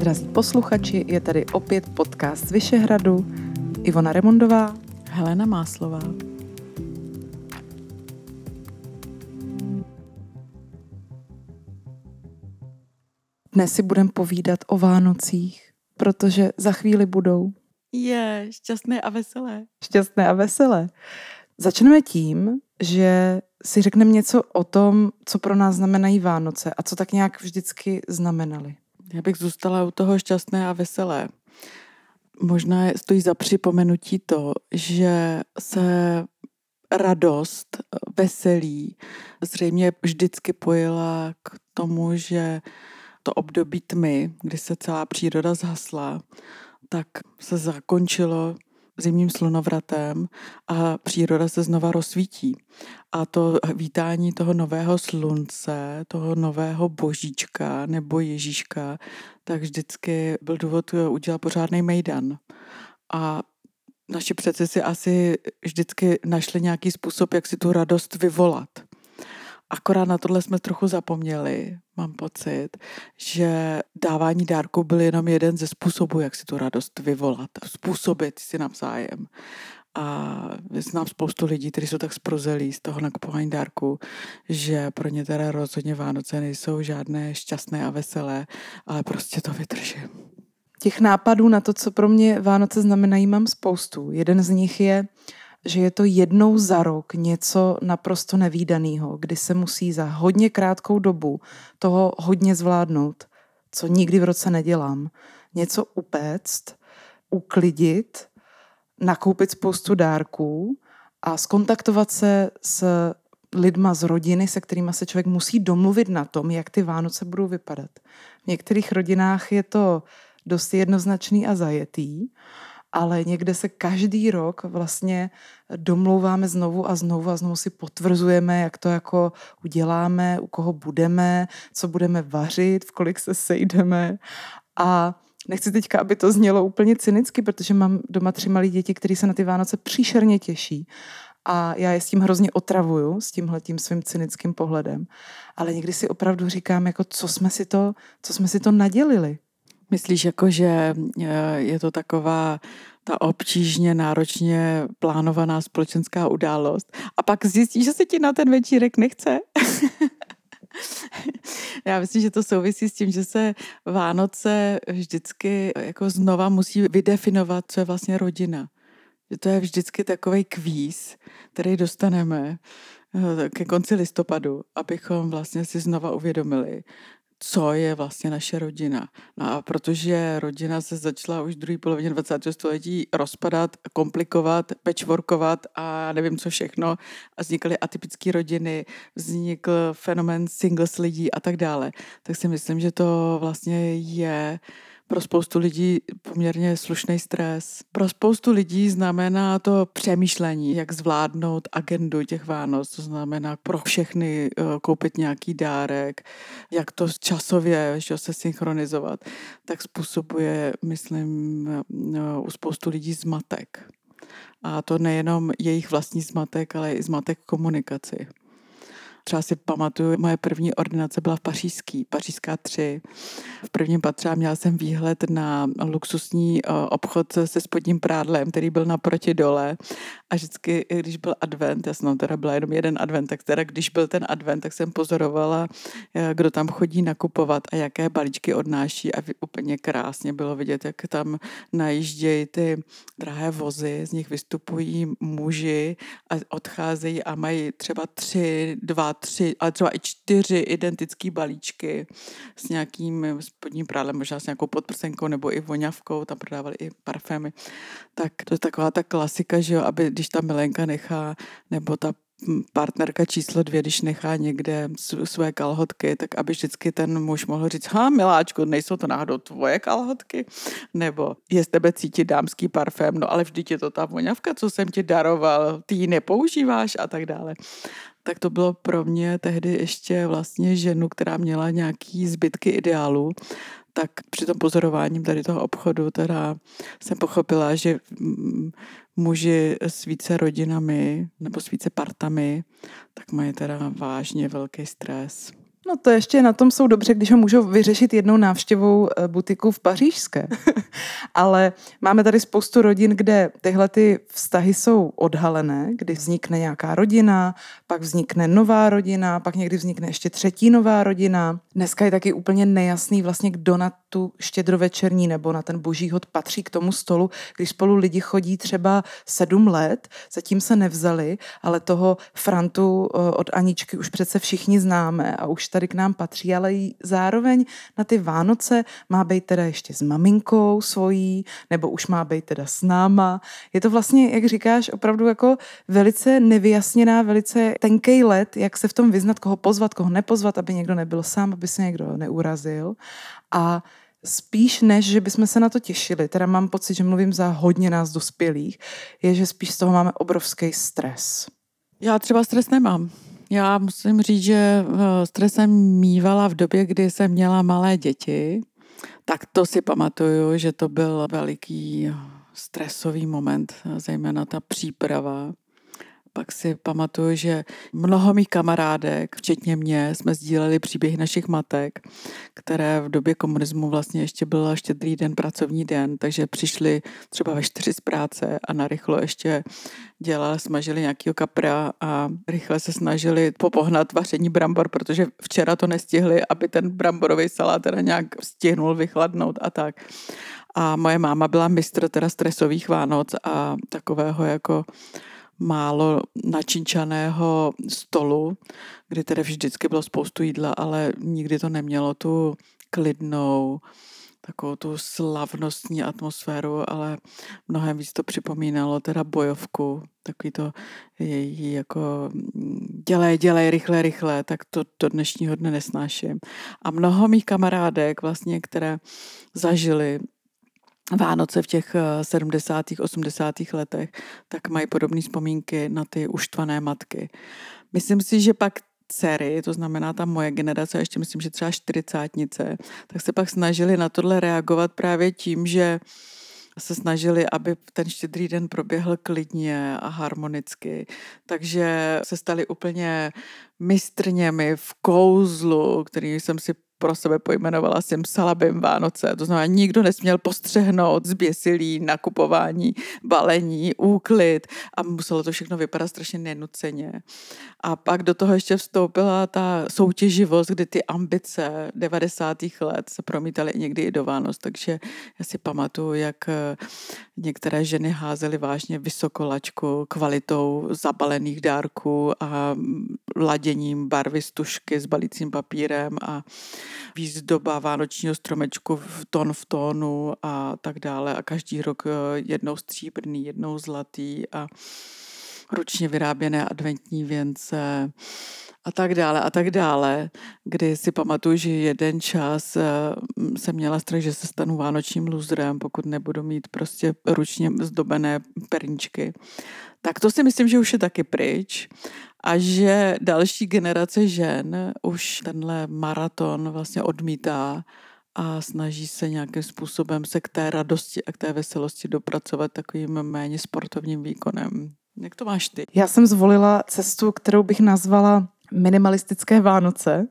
Drazí posluchači, je tady opět podcast z Vyšehradu. Ivona Remondová, Helena Máslová. Dnes si budeme povídat o Vánocích, protože za chvíli budou. Je, šťastné a veselé. Šťastné a veselé. Začneme tím, že si řekneme něco o tom, co pro nás znamenají Vánoce a co tak nějak vždycky znamenaly. Já bych zůstala u toho šťastné a veselé. Možná stojí za připomenutí to, že se radost, veselí zřejmě vždycky pojila k tomu, že to období tmy, kdy se celá příroda zhasla, tak se zakončilo zimním slunovratem a příroda se znova rozsvítí. A to vítání toho nového slunce, toho nového božíčka nebo Ježíška, tak vždycky byl důvod udělat pořádný mejdan. A naši přeci si asi vždycky našli nějaký způsob, jak si tu radost vyvolat. Akorát na tohle jsme trochu zapomněli, mám pocit, že dávání dárku byl jenom jeden ze způsobů, jak si tu radost vyvolat, způsobit si navzájem. A znám spoustu lidí, kteří jsou tak sprozelí z toho nakupování dárku, že pro ně teda rozhodně Vánoce nejsou žádné šťastné a veselé, ale prostě to vydržím. Těch nápadů na to, co pro mě Vánoce znamenají, mám spoustu. Jeden z nich je, že je to jednou za rok něco naprosto nevýdaného, kdy se musí za hodně krátkou dobu toho hodně zvládnout, co nikdy v roce nedělám. Něco upéct, uklidit, nakoupit spoustu dárků a skontaktovat se s lidma z rodiny, se kterými se člověk musí domluvit na tom, jak ty Vánoce budou vypadat. V některých rodinách je to dost jednoznačný a zajetý ale někde se každý rok vlastně domlouváme znovu a znovu a znovu si potvrzujeme, jak to jako uděláme, u koho budeme, co budeme vařit, v kolik se sejdeme a Nechci teďka, aby to znělo úplně cynicky, protože mám doma tři malé děti, které se na ty Vánoce příšerně těší. A já je s tím hrozně otravuju, s tímhle tím svým cynickým pohledem. Ale někdy si opravdu říkám, jako co jsme si to, co jsme si to nadělili. Myslíš, jako, že eh, je to taková ta obtížně, náročně plánovaná společenská událost a pak zjistíš, že se ti na ten večírek nechce? Já myslím, že to souvisí s tím, že se Vánoce vždycky jako znova musí vydefinovat, co je vlastně rodina. Že to je vždycky takový kvíz, který dostaneme eh, ke konci listopadu, abychom vlastně si znova uvědomili, co je vlastně naše rodina. No a protože rodina se začala už v druhé polovině 20. století rozpadat, komplikovat, pečvorkovat a nevím co všechno a vznikaly atypické rodiny, vznikl fenomen singles lidí a tak dále, tak si myslím, že to vlastně je pro spoustu lidí poměrně slušný stres. Pro spoustu lidí znamená to přemýšlení, jak zvládnout agendu těch Vánoc, to znamená pro všechny eh, koupit nějaký dárek, jak to časově že se synchronizovat, tak způsobuje, myslím, eh, u spoustu lidí zmatek. A to nejenom jejich vlastní zmatek, ale i zmatek komunikaci. Třeba si pamatuju, moje první ordinace byla v Pařížský, Pařížská 3. V prvním patře měla jsem výhled na luxusní eh, obchod se spodním prádlem, který byl naproti dole. A vždycky, když byl advent, já jsem teda byla jenom jeden advent, tak teda když byl ten advent, tak jsem pozorovala, eh, kdo tam chodí nakupovat a jaké balíčky odnáší a úplně krásně bylo vidět, jak tam najíždějí ty drahé vozy, z nich vystupují muži a odcházejí a mají třeba tři, dva, tři, ale třeba i čtyři identické balíčky s nějakým spodním prádlem, možná s nějakou podprsenkou nebo i voňavkou, tam prodávali i parfémy. Tak to je taková ta klasika, že jo, aby když ta milenka nechá, nebo ta partnerka číslo dvě, když nechá někde své kalhotky, tak aby vždycky ten muž mohl říct, ha, miláčku, nejsou to náhodou tvoje kalhotky? Nebo je z tebe cítit dámský parfém, no ale vždyť je to ta voňavka, co jsem ti daroval, ty ji nepoužíváš a tak dále tak to bylo pro mě tehdy ještě vlastně ženu, která měla nějaký zbytky ideálu, tak při tom pozorování tady toho obchodu teda jsem pochopila, že muži s více rodinami nebo s více partami, tak mají teda vážně velký stres. No to ještě na tom jsou dobře, když ho můžou vyřešit jednou návštěvou eh, butiku v Pařížské. Ale máme tady spoustu rodin, kde tyhle ty vztahy jsou odhalené, kdy vznikne nějaká rodina, pak vznikne nová rodina, pak někdy vznikne ještě třetí nová rodina. Dneska je taky úplně nejasný vlastně, kdo na tu štědrovečerní nebo na ten boží hod patří k tomu stolu, když spolu lidi chodí třeba sedm let, zatím se nevzali, ale toho Frantu eh, od Aničky už přece všichni známe a už tady k nám patří, ale zároveň na ty Vánoce má být teda ještě s maminkou svojí, nebo už má být teda s náma. Je to vlastně, jak říkáš, opravdu jako velice nevyjasněná, velice tenký let, jak se v tom vyznat, koho pozvat, koho nepozvat, aby někdo nebyl sám, aby se někdo neurazil. A spíš než, že bychom se na to těšili, teda mám pocit, že mluvím za hodně nás dospělých, je, že spíš z toho máme obrovský stres. Já třeba stres nemám. Já musím říct, že eh, stres jsem mývala v době, kdy jsem měla malé děti. Tak to si pamatuju, že to byl veliký stresový moment, zejména ta příprava. Pak si pamatuju, že mnoho mých kamarádek, včetně mě, jsme sdíleli příběhy našich matek, které v době komunismu vlastně ještě byl štědrý den, pracovní den, takže přišli třeba ve čtyři z práce a narychlo ještě dělali, smažili nějakého kapra a rychle se snažili popohnat vaření brambor, protože včera to nestihli, aby ten bramborový salát teda nějak stihnul vychladnout a tak. A moje máma byla mistr teda stresových Vánoc a takového jako málo načinčaného stolu, kdy tedy vždycky bylo spoustu jídla, ale nikdy to nemělo tu klidnou, takovou tu slavnostní atmosféru, ale mnohem víc to připomínalo teda bojovku, takový to její jako mm, dělej, dělej, rychle, rychle, tak to do dnešního dne nesnáším. A mnoho mých kamarádek vlastně, které zažili Vánoce v těch 70. Eh, 80. letech, tak mají podobné vzpomínky na ty uštvané matky. Myslím si, že pak dcery, to znamená ta moje generace, ještě myslím, že třeba čtyřicátnice, tak se pak snažili na tohle reagovat právě tím, že se snažili, aby ten štědrý den proběhl klidně a harmonicky. Takže se stali úplně mistrněmi v kouzlu, který jsem si pro sebe pojmenovala jsem Salabim Vánoce. To znamená, nikdo nesměl postřehnout zběsilí, nakupování, balení, úklid a muselo to všechno vypadat strašně nenuceně. A pak do toho ještě vstoupila ta soutěživost, kdy ty ambice 90. let se promítaly někdy i do Vánoc, takže já si pamatuju, jak eh, některé ženy házely vážně vysokolačku kvalitou zabalených dárků a laděním barvy stužky s balícím papírem a výzdoba vánočního stromečku v tón v tónu a tak dále. A každý rok eh, jednou stříbrný, jednou zlatý a ručně vyráběné adventní věnce a tak dále a tak dále, kdy si pamatuju, že jeden čas eh, jsem měla strach, že se stanu vánočním luzrem, pokud nebudu mít prostě ručně zdobené perničky. Tak to si myslím, že už je taky pryč a že další generace žen už tenhle maraton vlastně odmítá a snaží se nějakým způsobem se k té radosti a k té veselosti dopracovat takovým méně sportovním výkonem. Jak to máš ty? Já jsem zvolila cestu, kterou bych nazvala minimalistické Vánoce,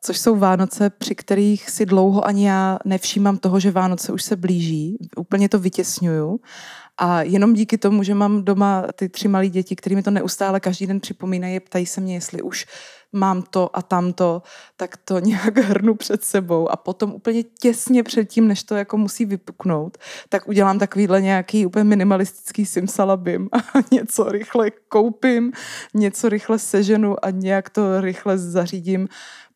což jsou Vánoce, při kterých si dlouho ani já nevšímám toho, že Vánoce už se blíží. Úplně to vytěsňuju a jenom díky tomu, že mám doma ty tři malé děti, kterými to neustále každý den připomínají, ptají se mě, jestli už mám to a tamto, tak to nějak hrnu před sebou. A potom úplně těsně předtím, než to jako musí vypuknout, tak udělám takovýhle nějaký úplně minimalistický simsalabim a něco rychle koupím, něco rychle seženu a nějak to rychle zařídím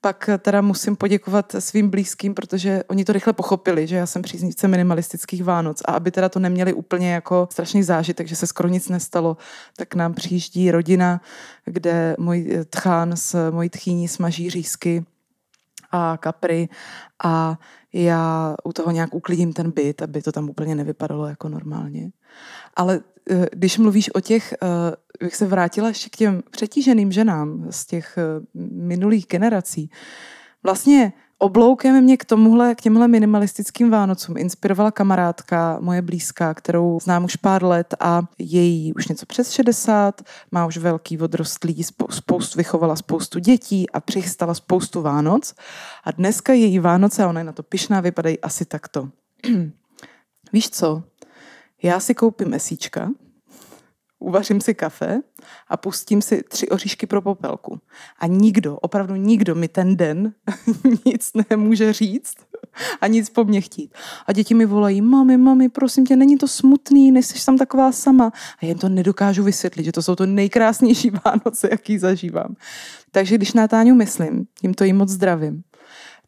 pak teda musím poděkovat svým blízkým, protože oni to rychle pochopili, že já jsem příznivce minimalistických Vánoc a aby teda to neměli úplně jako strašný zážitek, že se skoro nic nestalo, tak nám přijíždí rodina, kde můj tchán s mojí tchýní smaží řízky a kapry a já u toho nějak uklidím ten byt, aby to tam úplně nevypadalo jako normálně. Ale eh, když mluvíš o těch, eh, bych se vrátila ještě k těm přetíženým ženám z těch eh, minulých generací, vlastně Obloukem mě k tomuhle, k těmhle minimalistickým Vánocům inspirovala kamarádka, moje blízká, kterou znám už pár let a její už něco přes 60, má už velký odrostlý, spoustu, vychovala spoustu dětí a přichystala spoustu Vánoc. A dneska její Vánoce, a ona je na to pišná, vypadají asi takto. Víš co? Já si koupím mesíčka, uvařím si kafe a pustím si tři oříšky pro popelku. A nikdo, opravdu nikdo mi ten den nic nemůže říct a nic po mně chtít. A děti mi volají, mami, mami, prosím tě, není to smutný, nejsi tam taková sama. A jen to nedokážu vysvětlit, že to jsou to nejkrásnější Vánoce, jaký zažívám. Takže když na Táňu myslím, tímto jí moc zdravím,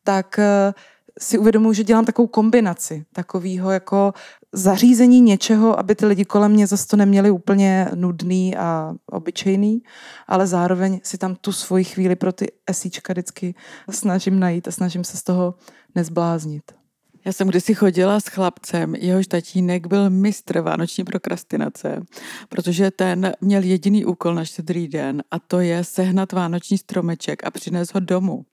tak eh, si uvědomuji, že dělám takovou kombinaci takového jako zařízení něčeho, aby ty lidi kolem mě zase to neměli úplně nudný a obyčejný, ale zároveň si tam tu svoji chvíli pro ty esíčka vždycky snažím najít a snažím se z toho nezbláznit. Já jsem kdysi chodila s chlapcem, jehož tatínek byl mistr vánoční prokrastinace, protože ten měl jediný úkol na štědrý den a to je sehnat vánoční stromeček a přinést ho domů.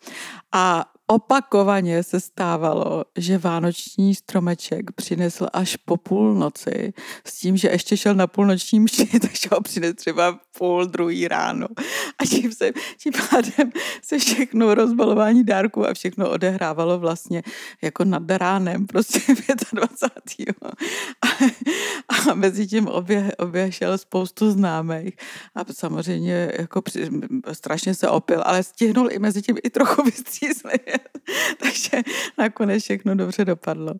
A opakovaně se stávalo, že vánoční stromeček přinesl až po půlnoci s tím, že ještě šel na půlnoční mši, takže ho přinesl třeba půl druhý ráno. A tím, se, tím pádem se všechno rozbalování dárků a všechno odehrávalo vlastně jako nad ránem, prostě 25. A, a mezi tím obě, oběšel spoustu známých a samozřejmě jako při, strašně se opil, ale stihnul i mezi tím i trochu vystřízlit. takže nakonec všechno dobře dopadlo.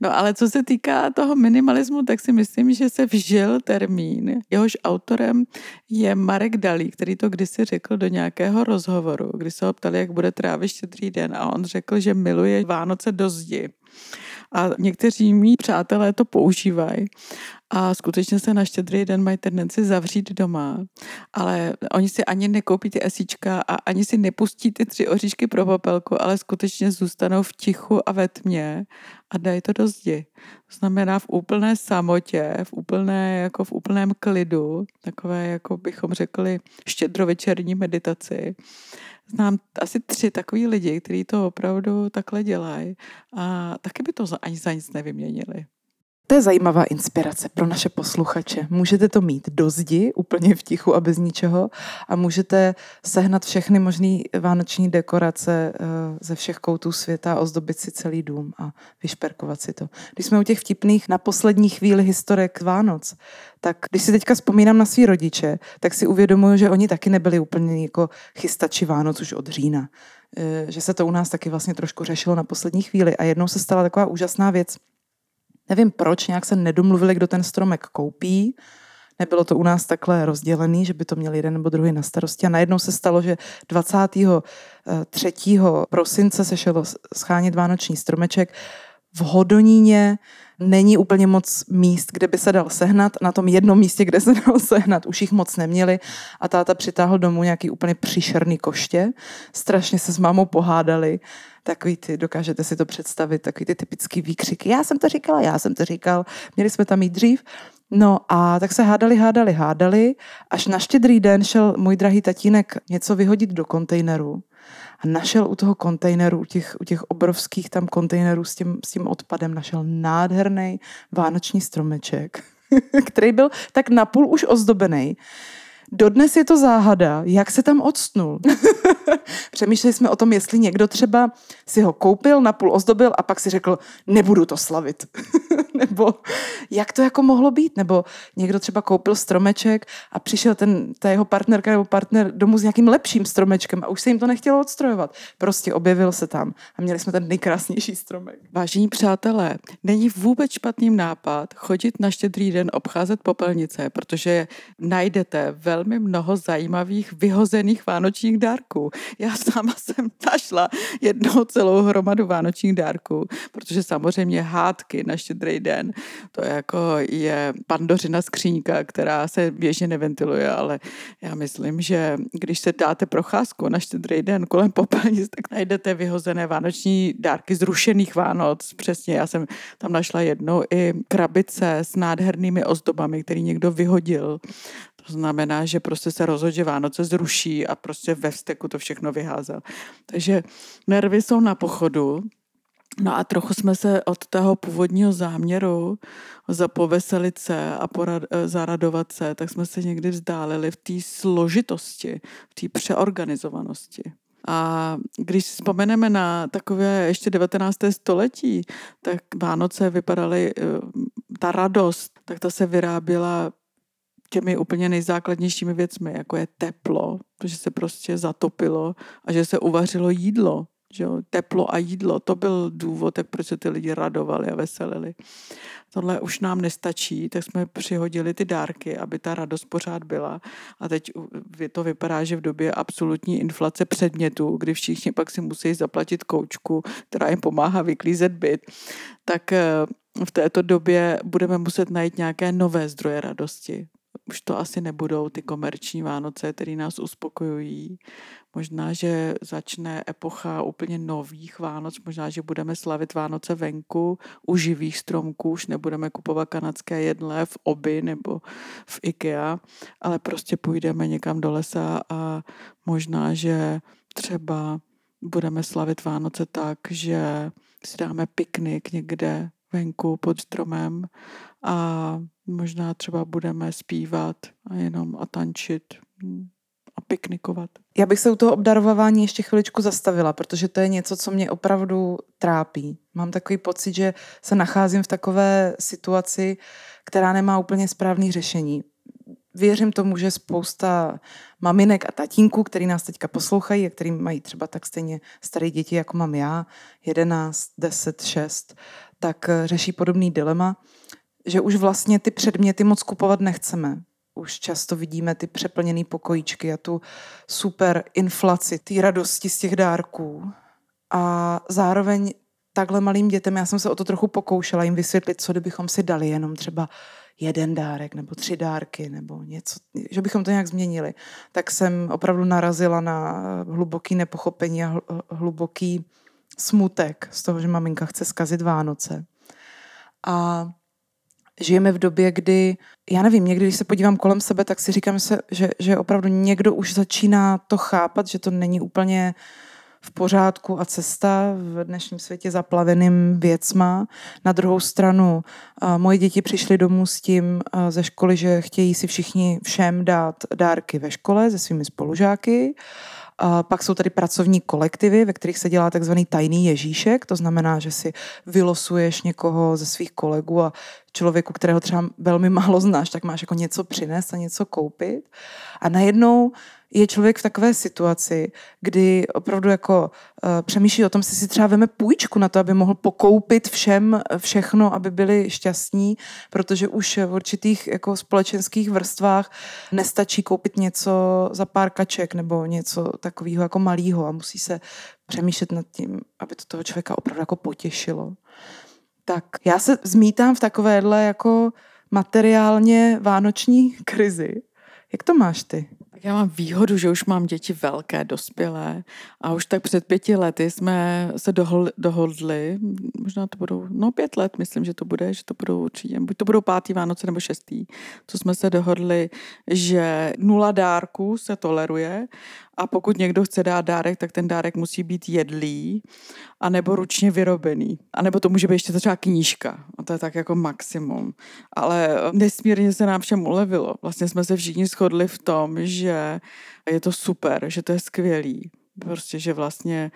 No ale co se týká toho minimalismu, tak si myslím, že se vžil termín. Jehož autorem je Marek Dalí, který to kdysi řekl do nějakého rozhovoru, kdy se ho ptali, jak bude trávit štědrý den a on řekl, že miluje Vánoce do zdi. A někteří mý přátelé to používají a skutečně se na štědrý den mají tendenci zavřít doma, ale oni si ani nekoupí ty esíčka a ani si nepustí ty tři oříšky pro popelku, ale skutečně zůstanou v tichu a ve tmě a dají to do zdi. To znamená v úplné samotě, v, úplné, jako v úplném klidu, takové, jako bychom řekli, štědrovečerní meditaci. Znám asi tři takový lidi, kteří to opravdu takhle dělají a taky by to ani za nic nevyměnili. To je zajímavá inspirace pro naše posluchače. Můžete to mít do zdi, úplně v tichu a bez ničeho a můžete sehnat všechny možné vánoční dekorace eh, ze všech koutů světa ozdobit si celý dům a vyšperkovat si to. Když jsme u těch vtipných na poslední chvíli historek Vánoc, tak když si teďka vzpomínám na svý rodiče, tak si uvědomuju, že oni taky nebyli úplně jako chystači Vánoc už od října eh, že se to u nás taky vlastně trošku řešilo na poslední chvíli. A jednou se stala taková úžasná věc, Nevím proč, nějak se nedomluvili, kdo ten stromek koupí. Nebylo to u nás takhle rozdělený, že by to měl jeden nebo druhý na starosti. A najednou se stalo, že 23. prosince se šelo schánit vánoční stromeček v Hodoníně není úplně moc míst, kde by se dal sehnat. Na tom jednom místě, kde se dal sehnat, už jich moc neměli a táta přitáhl domů nějaký úplně příšerný koště. Strašně se s mámou pohádali. Takový ty, dokážete si to představit, takový ty typický výkřiky. Já jsem to říkala, já jsem to říkal. Měli jsme tam jít dřív. No a tak se hádali, hádali, hádali, až na štědrý den šel můj drahý tatínek něco vyhodit do kontejneru a našel u toho kontejneru, u těch, u těch obrovských tam kontejnerů s tím, s tím odpadem, našel nádherný vánoční stromeček, který byl tak napůl už ozdobený. Dodnes je to záhada, jak se tam odstnul. Přemýšleli jsme o tom, jestli někdo třeba si ho koupil, napůl ozdobil a pak si řekl, nebudu to slavit. Nebo jak to jako mohlo být? Nebo někdo třeba koupil stromeček a přišel ten, ta jeho partnerka nebo partner domů s nějakým lepším stromečkem a už se jim to nechtělo odstrojovat. Prostě objevil se tam a měli jsme ten nejkrásnější stromek. Vážení přátelé, není vůbec špatný nápad chodit na štědrý den obcházet popelnice, protože najdete velmi mnoho zajímavých vyhozených vánočních dárků. Já sama jsem našla jednou celou hromadu vánočních dárků, protože samozřejmě hádky na štědrý den, to je jako je pandořina skříňka, která se běžně neventiluje, ale já myslím, že když se dáte procházku na štědrý den kolem popelnic, tak najdete vyhozené vánoční dárky z rušených Vánoc. Přesně, já jsem tam našla jednou i krabice s nádhernými ozdobami, který někdo vyhodil To znamená, že prostě se rozhodl, že Vánoce zruší a prostě ve vzteku to všechno vyházel. Takže nervy jsou na pochodu, No a trochu jsme se od toho původního záměru zapoveselit se a porad, eh, zaradovat se, tak jsme se někdy vzdálili v té složitosti, v té přeorganizovanosti. A když vzpomeneme na takové ještě 19. století, tak Vánoce vypadaly, eh, ta radost, tak ta se vyráběla těmi úplně nejzákladnějšími věcmi, jako je teplo, protože se prostě zatopilo a že se uvařilo jídlo. Že jo, teplo a jídlo, to byl důvod, tak proč se ty lidi radovali a veselili. Tohle už nám nestačí, tak jsme přihodili ty dárky, aby ta radost pořád byla. A teď to vypadá, že v době absolutní inflace předmětů, kdy všichni pak si musí zaplatit koučku, která jim pomáhá vyklízet byt, tak eh, v této době budeme muset najít nějaké nové zdroje radosti už to asi nebudou ty komerční Vánoce, které nás uspokojují. Možná, že začne epocha úplně nových Vánoc, možná, že budeme slavit Vánoce venku u živých stromků, už nebudeme kupovat kanadské jedle v Oby nebo v IKEA, ale prostě půjdeme někam do lesa a možná, že třeba budeme slavit Vánoce tak, že si dáme piknik někde venku pod stromem a možná třeba budeme zpívat a jenom a tančit a piknikovat. Já bych se u toho obdarovávání ještě chviličku zastavila, protože to je něco, co mě opravdu trápí. Mám takový pocit, že se nacházím v takové situaci, která nemá úplně správný řešení. Věřím tomu, že spousta maminek a tatínků, který nás teďka poslouchají a který mají třeba tak stejně staré děti, jako mám já, 11, 10, 6, tak řeší podobný dilema že už vlastně ty předměty moc kupovat nechceme. Už často vidíme ty přeplněné pokojíčky a tu super inflaci, ty radosti z těch dárků. A zároveň takhle malým dětem, já jsem se o to trochu pokoušela jim vysvětlit, co kdybychom si dali jenom třeba jeden dárek nebo tři dárky nebo něco, že bychom to nějak změnili, tak jsem opravdu narazila na hluboký nepochopení a hluboký smutek z toho, že maminka chce zkazit Vánoce. A žijeme v době, kdy, já nevím, někdy, když se podívám kolem sebe, tak si říkám, se, že, že opravdu někdo už začíná to chápat, že to není úplně v pořádku a cesta v dnešním světě zaplaveným věcma. Na druhou stranu, moje děti přišly domů s tím ze školy, že chtějí si všichni všem dát dárky ve škole se svými spolužáky pak jsou tady pracovní kolektivy, ve kterých se dělá takzvaný tajný Ježíšek, to znamená, že si vylosuješ někoho ze svých kolegů a člověku, kterého třeba velmi málo znáš, tak máš jako něco přinést a něco koupit. A najednou je člověk v takové situaci, kdy opravdu jako uh, přemýšlí o tom, jestli si třeba veme půjčku na to, aby mohl pokoupit všem všechno, aby byli šťastní, protože už v určitých jako společenských vrstvách nestačí koupit něco za pár kaček nebo něco takového jako malého a musí se přemýšlet nad tím, aby to toho člověka opravdu jako potěšilo. Tak já se zmítám v takovéhle jako materiálně vánoční krizi. Jak to máš ty? Já mám výhodu, že už mám děti velké, dospělé a už tak před pěti lety jsme se dohodli, možná to budou, no pět let myslím, že to bude, že to budou určitě, buď to budou pátý Vánoce nebo šestý, co jsme se dohodli, že nula dárků se toleruje a pokud někdo chce dát dárek, tak ten dárek musí být jedlý a nebo ručně vyrobený. A nebo to může být ještě třeba knížka. A to je tak jako maximum. Ale nesmírně se nám všem ulevilo. Vlastně jsme se všichni shodli v tom, že je to super, že to je skvělý. Prostě, že vlastně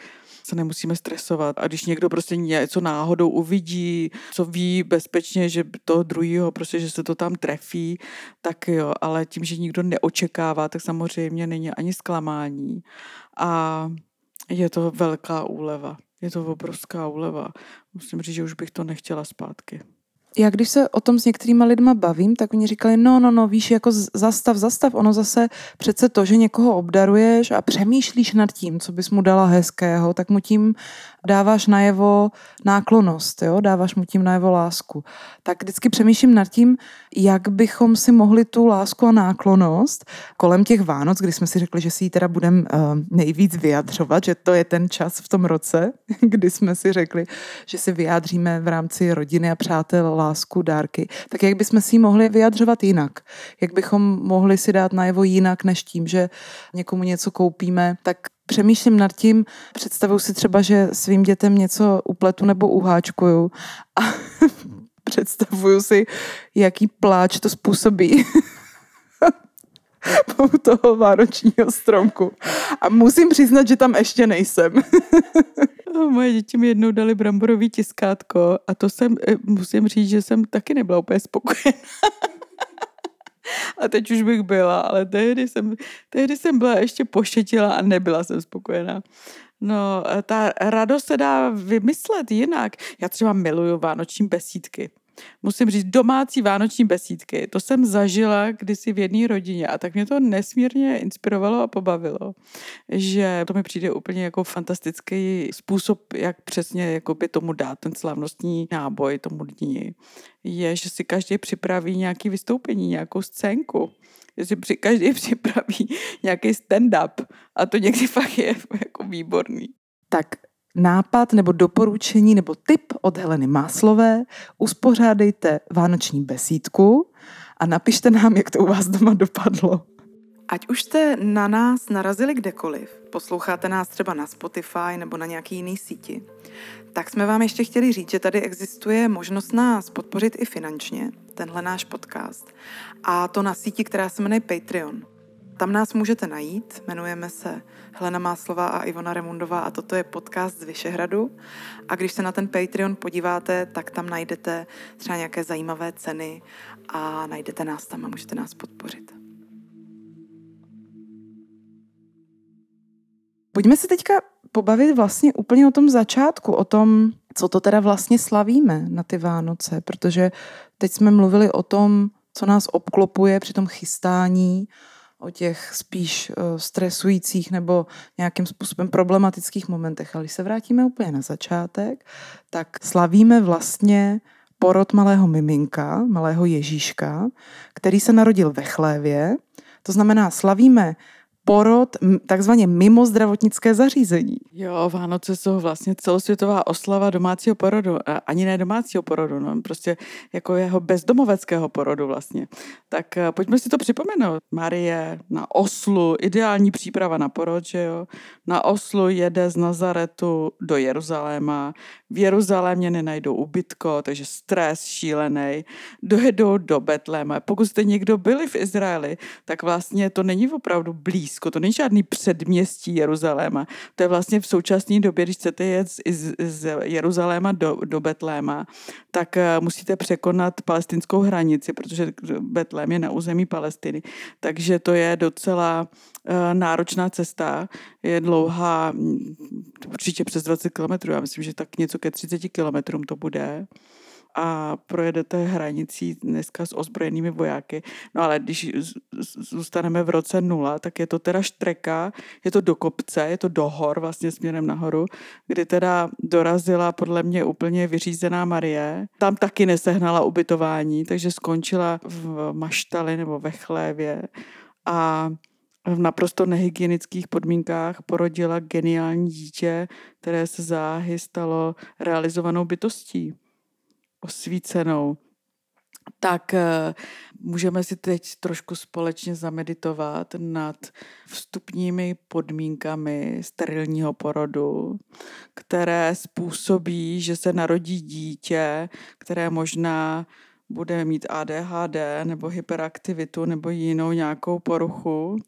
se nemusíme stresovat. A když někdo prostě něco náhodou uvidí, co ví bezpečně, že toho druhého, prostě, že se to tam trefí, tak jo, ale tím, že nikdo neočekává, tak samozřejmě není ani zklamání. A je to velká úleva. Je to obrovská úleva. Musím říct, že už bych to nechtěla zpátky já když se o tom s některýma lidma bavím, tak oni říkali, no, no, no, víš, jako zastav, zastav, ono zase přece to, že někoho obdaruješ a přemýšlíš nad tím, co bys mu dala hezkého, tak mu tím dáváš najevo náklonost, jo? dáváš mu tím najevo lásku. Tak vždycky přemýšlím nad tím, jak bychom si mohli tu lásku a náklonost kolem těch Vánoc, kdy jsme si řekli, že si ji teda budeme uh, nejvíc vyjadřovat, že to je ten čas v tom roce, kdy jsme si řekli, že si vyjádříme v rámci rodiny a přátel lásku, dárky, tak jak bychom si ji mohli vyjadřovat jinak? Jak bychom mohli si dát najevo jinak, než tím, že někomu něco koupíme, tak přemýšlím nad tím, představuju si třeba, že svým dětem něco upletu nebo uháčkuju a představuju si, jaký pláč to způsobí u toho vánočního stromku. A musím přiznat, že tam ještě nejsem. Moje děti mi jednou dali bramborový tiskátko a to jsem, eh, musím říct, že jsem taky nebyla úplně spokojená. A teď už bych byla, ale tehdy jsem, tehdy jsem byla ještě pošetila a nebyla jsem spokojená. No, ta radost se dá vymyslet jinak. Já třeba miluju vánoční besídky. Musím říct, domácí vánoční besídky, to jsem zažila kdysi v jedné rodině a tak mě to nesmírně inspirovalo a pobavilo, že to mi přijde úplně jako fantastický způsob, jak přesně jakoby tomu dát ten slavnostní náboj tomu dní. Je, že si každý připraví nějaký vystoupení, nějakou scénku že si při, každý připraví nějaký stand-up a to někdy fakt je jako výborný. Tak nápad nebo doporučení nebo tip od Heleny Máslové, uspořádejte vánoční besídku a napište nám, jak to u vás doma dopadlo. Ať už jste na nás narazili kdekoliv, posloucháte nás třeba na Spotify nebo na nějaký jiný síti, tak jsme vám ještě chtěli říct, že tady existuje možnost nás podpořit i finančně, tenhle náš podcast. A to na síti, která se jmenuje Patreon. Tam nás můžete najít, jmenujeme se Helena Máslová a Ivona Remundová a toto je podcast z Vyšehradu. A když se na ten Patreon podíváte, tak tam najdete třeba nějaké zajímavé ceny a najdete nás tam a můžete nás podpořit. Pojďme se teďka pobavit vlastně úplně o tom začátku, o tom, co to teda vlastně slavíme na ty Vánoce, protože teď jsme mluvili o tom, co nás obklopuje při tom chystání, o těch spíš eh, stresujících nebo nějakým způsobem problematických momentech. Ale když se vrátíme úplně na začátek, tak slavíme vlastně porod malého miminka, malého Ježíška, který se narodil ve chlévě. To znamená, slavíme porod takzvaně mimo zdravotnické zařízení. Jo, Vánoce jsou vlastně celosvětová oslava domácího porodu, ani ne domácího porodu, no, prostě jako jeho bezdomoveckého porodu vlastně. Tak eh, pojďme si to připomenout. Marie na Oslu, ideální příprava na porod, že jo. Na Oslu jede z Nazaretu do Jeruzaléma. V Jeruzalémě nenajdou ubytko, takže stres šílený. Dojedou do Betléma. Pokud jste někdo byli v Izraeli, tak vlastně to není opravdu blízko to není žádný předměstí Jeruzaléma. To je vlastně v současné době, když chcete jet z, z Jeruzaléma do, do Betléma, tak eh, musíte překonat palestinskou hranici, protože Betlém je na území Palestiny. Takže to je docela uh, náročná cesta, je dlouhá mm, určitě přes 20 kilometrů, já myslím, že tak něco ke 30 kilometrům to bude a projedete hranicí dneska s ozbrojenými vojáky. No ale když zůstaneme v roce nula, tak je to teda štreka, je to do kopce, je to do hor, vlastně směrem nahoru, kdy teda dorazila podle mě úplně vyřízená Marie. Tam taky nesehnala ubytování, takže skončila v maštali nebo ve chlévě a v naprosto nehygienických podmínkách porodila geniální dítě, které se záhy stalo realizovanou bytostí osvícenou, tak eh, můžeme si teď trošku společně zameditovat nad vstupními podmínkami sterilního porodu, které způsobí, že se narodí dítě, které možná bude mít ADHD nebo hyperaktivitu nebo jinou nějakou poruchu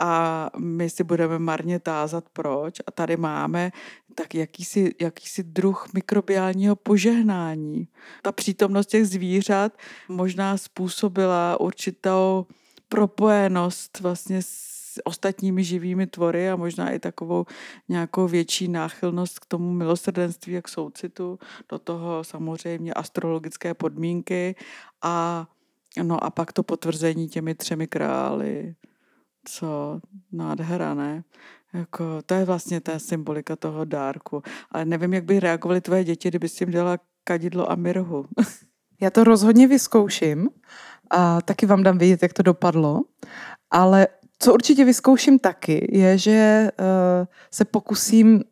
a my si budeme marně tázat proč. A tady máme tak jakýsi, jakýsi druh mikrobiálního požehnání. Ta přítomnost těch zvířat možná způsobila určitou propojenost vlastně s ostatními živými tvory a možná i takovou nějakou větší náchylnost k tomu milosrdenství a k soucitu, do toho samozřejmě astrologické podmínky a no a pak to potvrzení těmi třemi krály co nádhera, ne? Jako, to je vlastně ta symbolika toho dárku. Ale nevím, jak by reagovali tvoje děti, kdyby si jim dala kadidlo a mirhu. Já to rozhodně vyzkouším a taky vám dám vědět, jak to dopadlo. Ale co určitě vyzkouším taky, je, že uh, se pokusím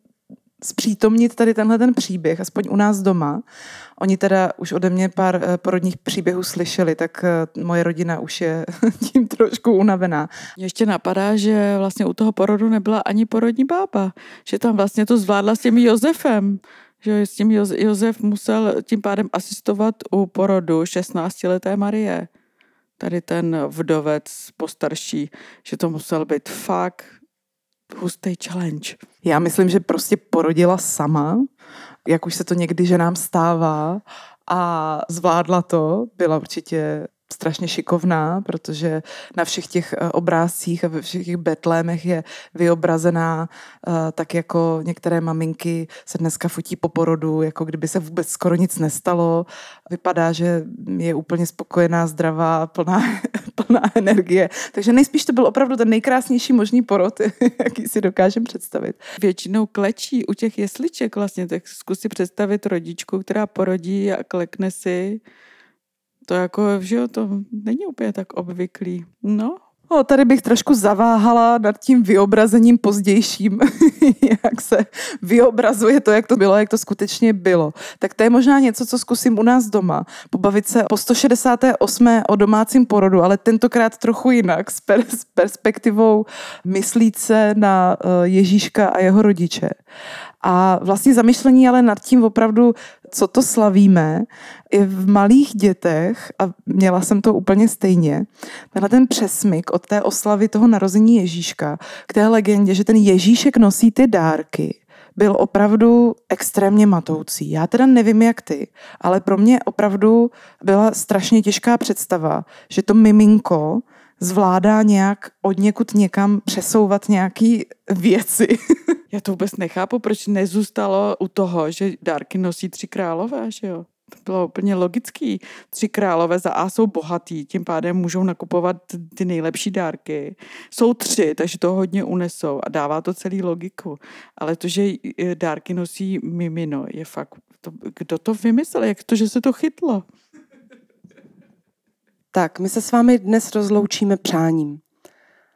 zpřítomnit tady tenhle ten příběh, aspoň u nás doma. Oni teda už ode mě pár uh, porodních příběhů slyšeli, tak uh, moje rodina už je tím trošku unavená. Ještě napadá, že vlastně u toho porodu nebyla ani porodní bába, že tam vlastně to zvládla s tím Josefem že s tím Josef musel tím pádem asistovat u porodu 16-leté Marie tady ten vdovec postarší, že to musel být fakt hustý challenge. Já myslím, že prostě porodila sama, jak už se to někdy ženám stává a zvládla to, byla určitě strašně šikovná, protože na všech těch eh, obrázcích a ve všech těch betlémech je vyobrazená uh, tak jako některé maminky se dneska fotí po porodu, jako kdyby se vůbec skoro nic nestalo. Vypadá, že je úplně spokojená, zdravá, plná, plná energie. Takže nejspíš to byl opravdu ten nejkrásnější možný porod, jaký si dokážem představit. Většinou klečí u těch jesliček vlastně, tak zkus si představit rodičku, která porodí a klekne si to jako, že jo, to není úplně tak obvyklý. No, No, tady bych trošku zaváhala nad tím vyobrazením pozdějším, jak se vyobrazuje to, jak to bylo, jak to skutečně bylo. Tak to je možná něco, co zkusím u nás doma. Pobavit se po 168. o domácím porodu, ale tentokrát trochu jinak, s, per- s perspektivou myslíce na uh, Ježíška a jeho rodiče. A vlastně zamyšlení ale nad tím opravdu, co to slavíme, i v malých dětech, a měla jsem to úplně stejně, tenhle ten přesmyk od té oslavy toho narození Ježíška k té legendě, že ten Ježíšek nosí ty dárky, byl opravdu extrémně matoucí. Já teda nevím, jak ty, ale pro mě opravdu byla strašně těžká představa, že to miminko zvládá nějak od někud někam přesouvat nějaký věci. Já to vůbec nechápu, proč nezůstalo u toho, že dárky nosí tři králové, že jo? To bylo úplně logický. Tři králové za A jsou bohatý, tím pádem můžou nakupovat ty nejlepší dárky. Jsou tři, takže to hodně unesou a dává to celý logiku. Ale to, že dárky nosí mimino, je fakt... To, kdo to vymyslel? Jak to, že se to chytlo? Tak, my se s vámi dnes rozloučíme přáním.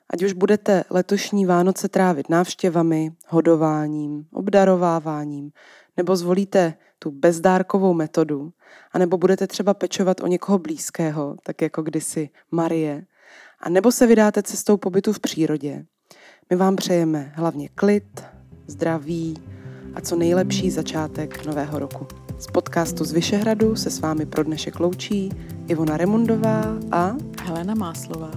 Ať už budete letošní Vánoce trávit návštěvami, hodováním, obdarováváním, nebo zvolíte tu bezdárkovou metodu, anebo budete třeba pečovat o někoho blízkého, tak jako kdysi Marie, a nebo se vydáte cestou pobytu v přírodě. My vám přejeme hlavně klid, zdraví a co nejlepší začátek nového roku. Z podcastu z Vyšehradu se s vámi pro dnešek loučí Ivona Remundová a Helena Máslová.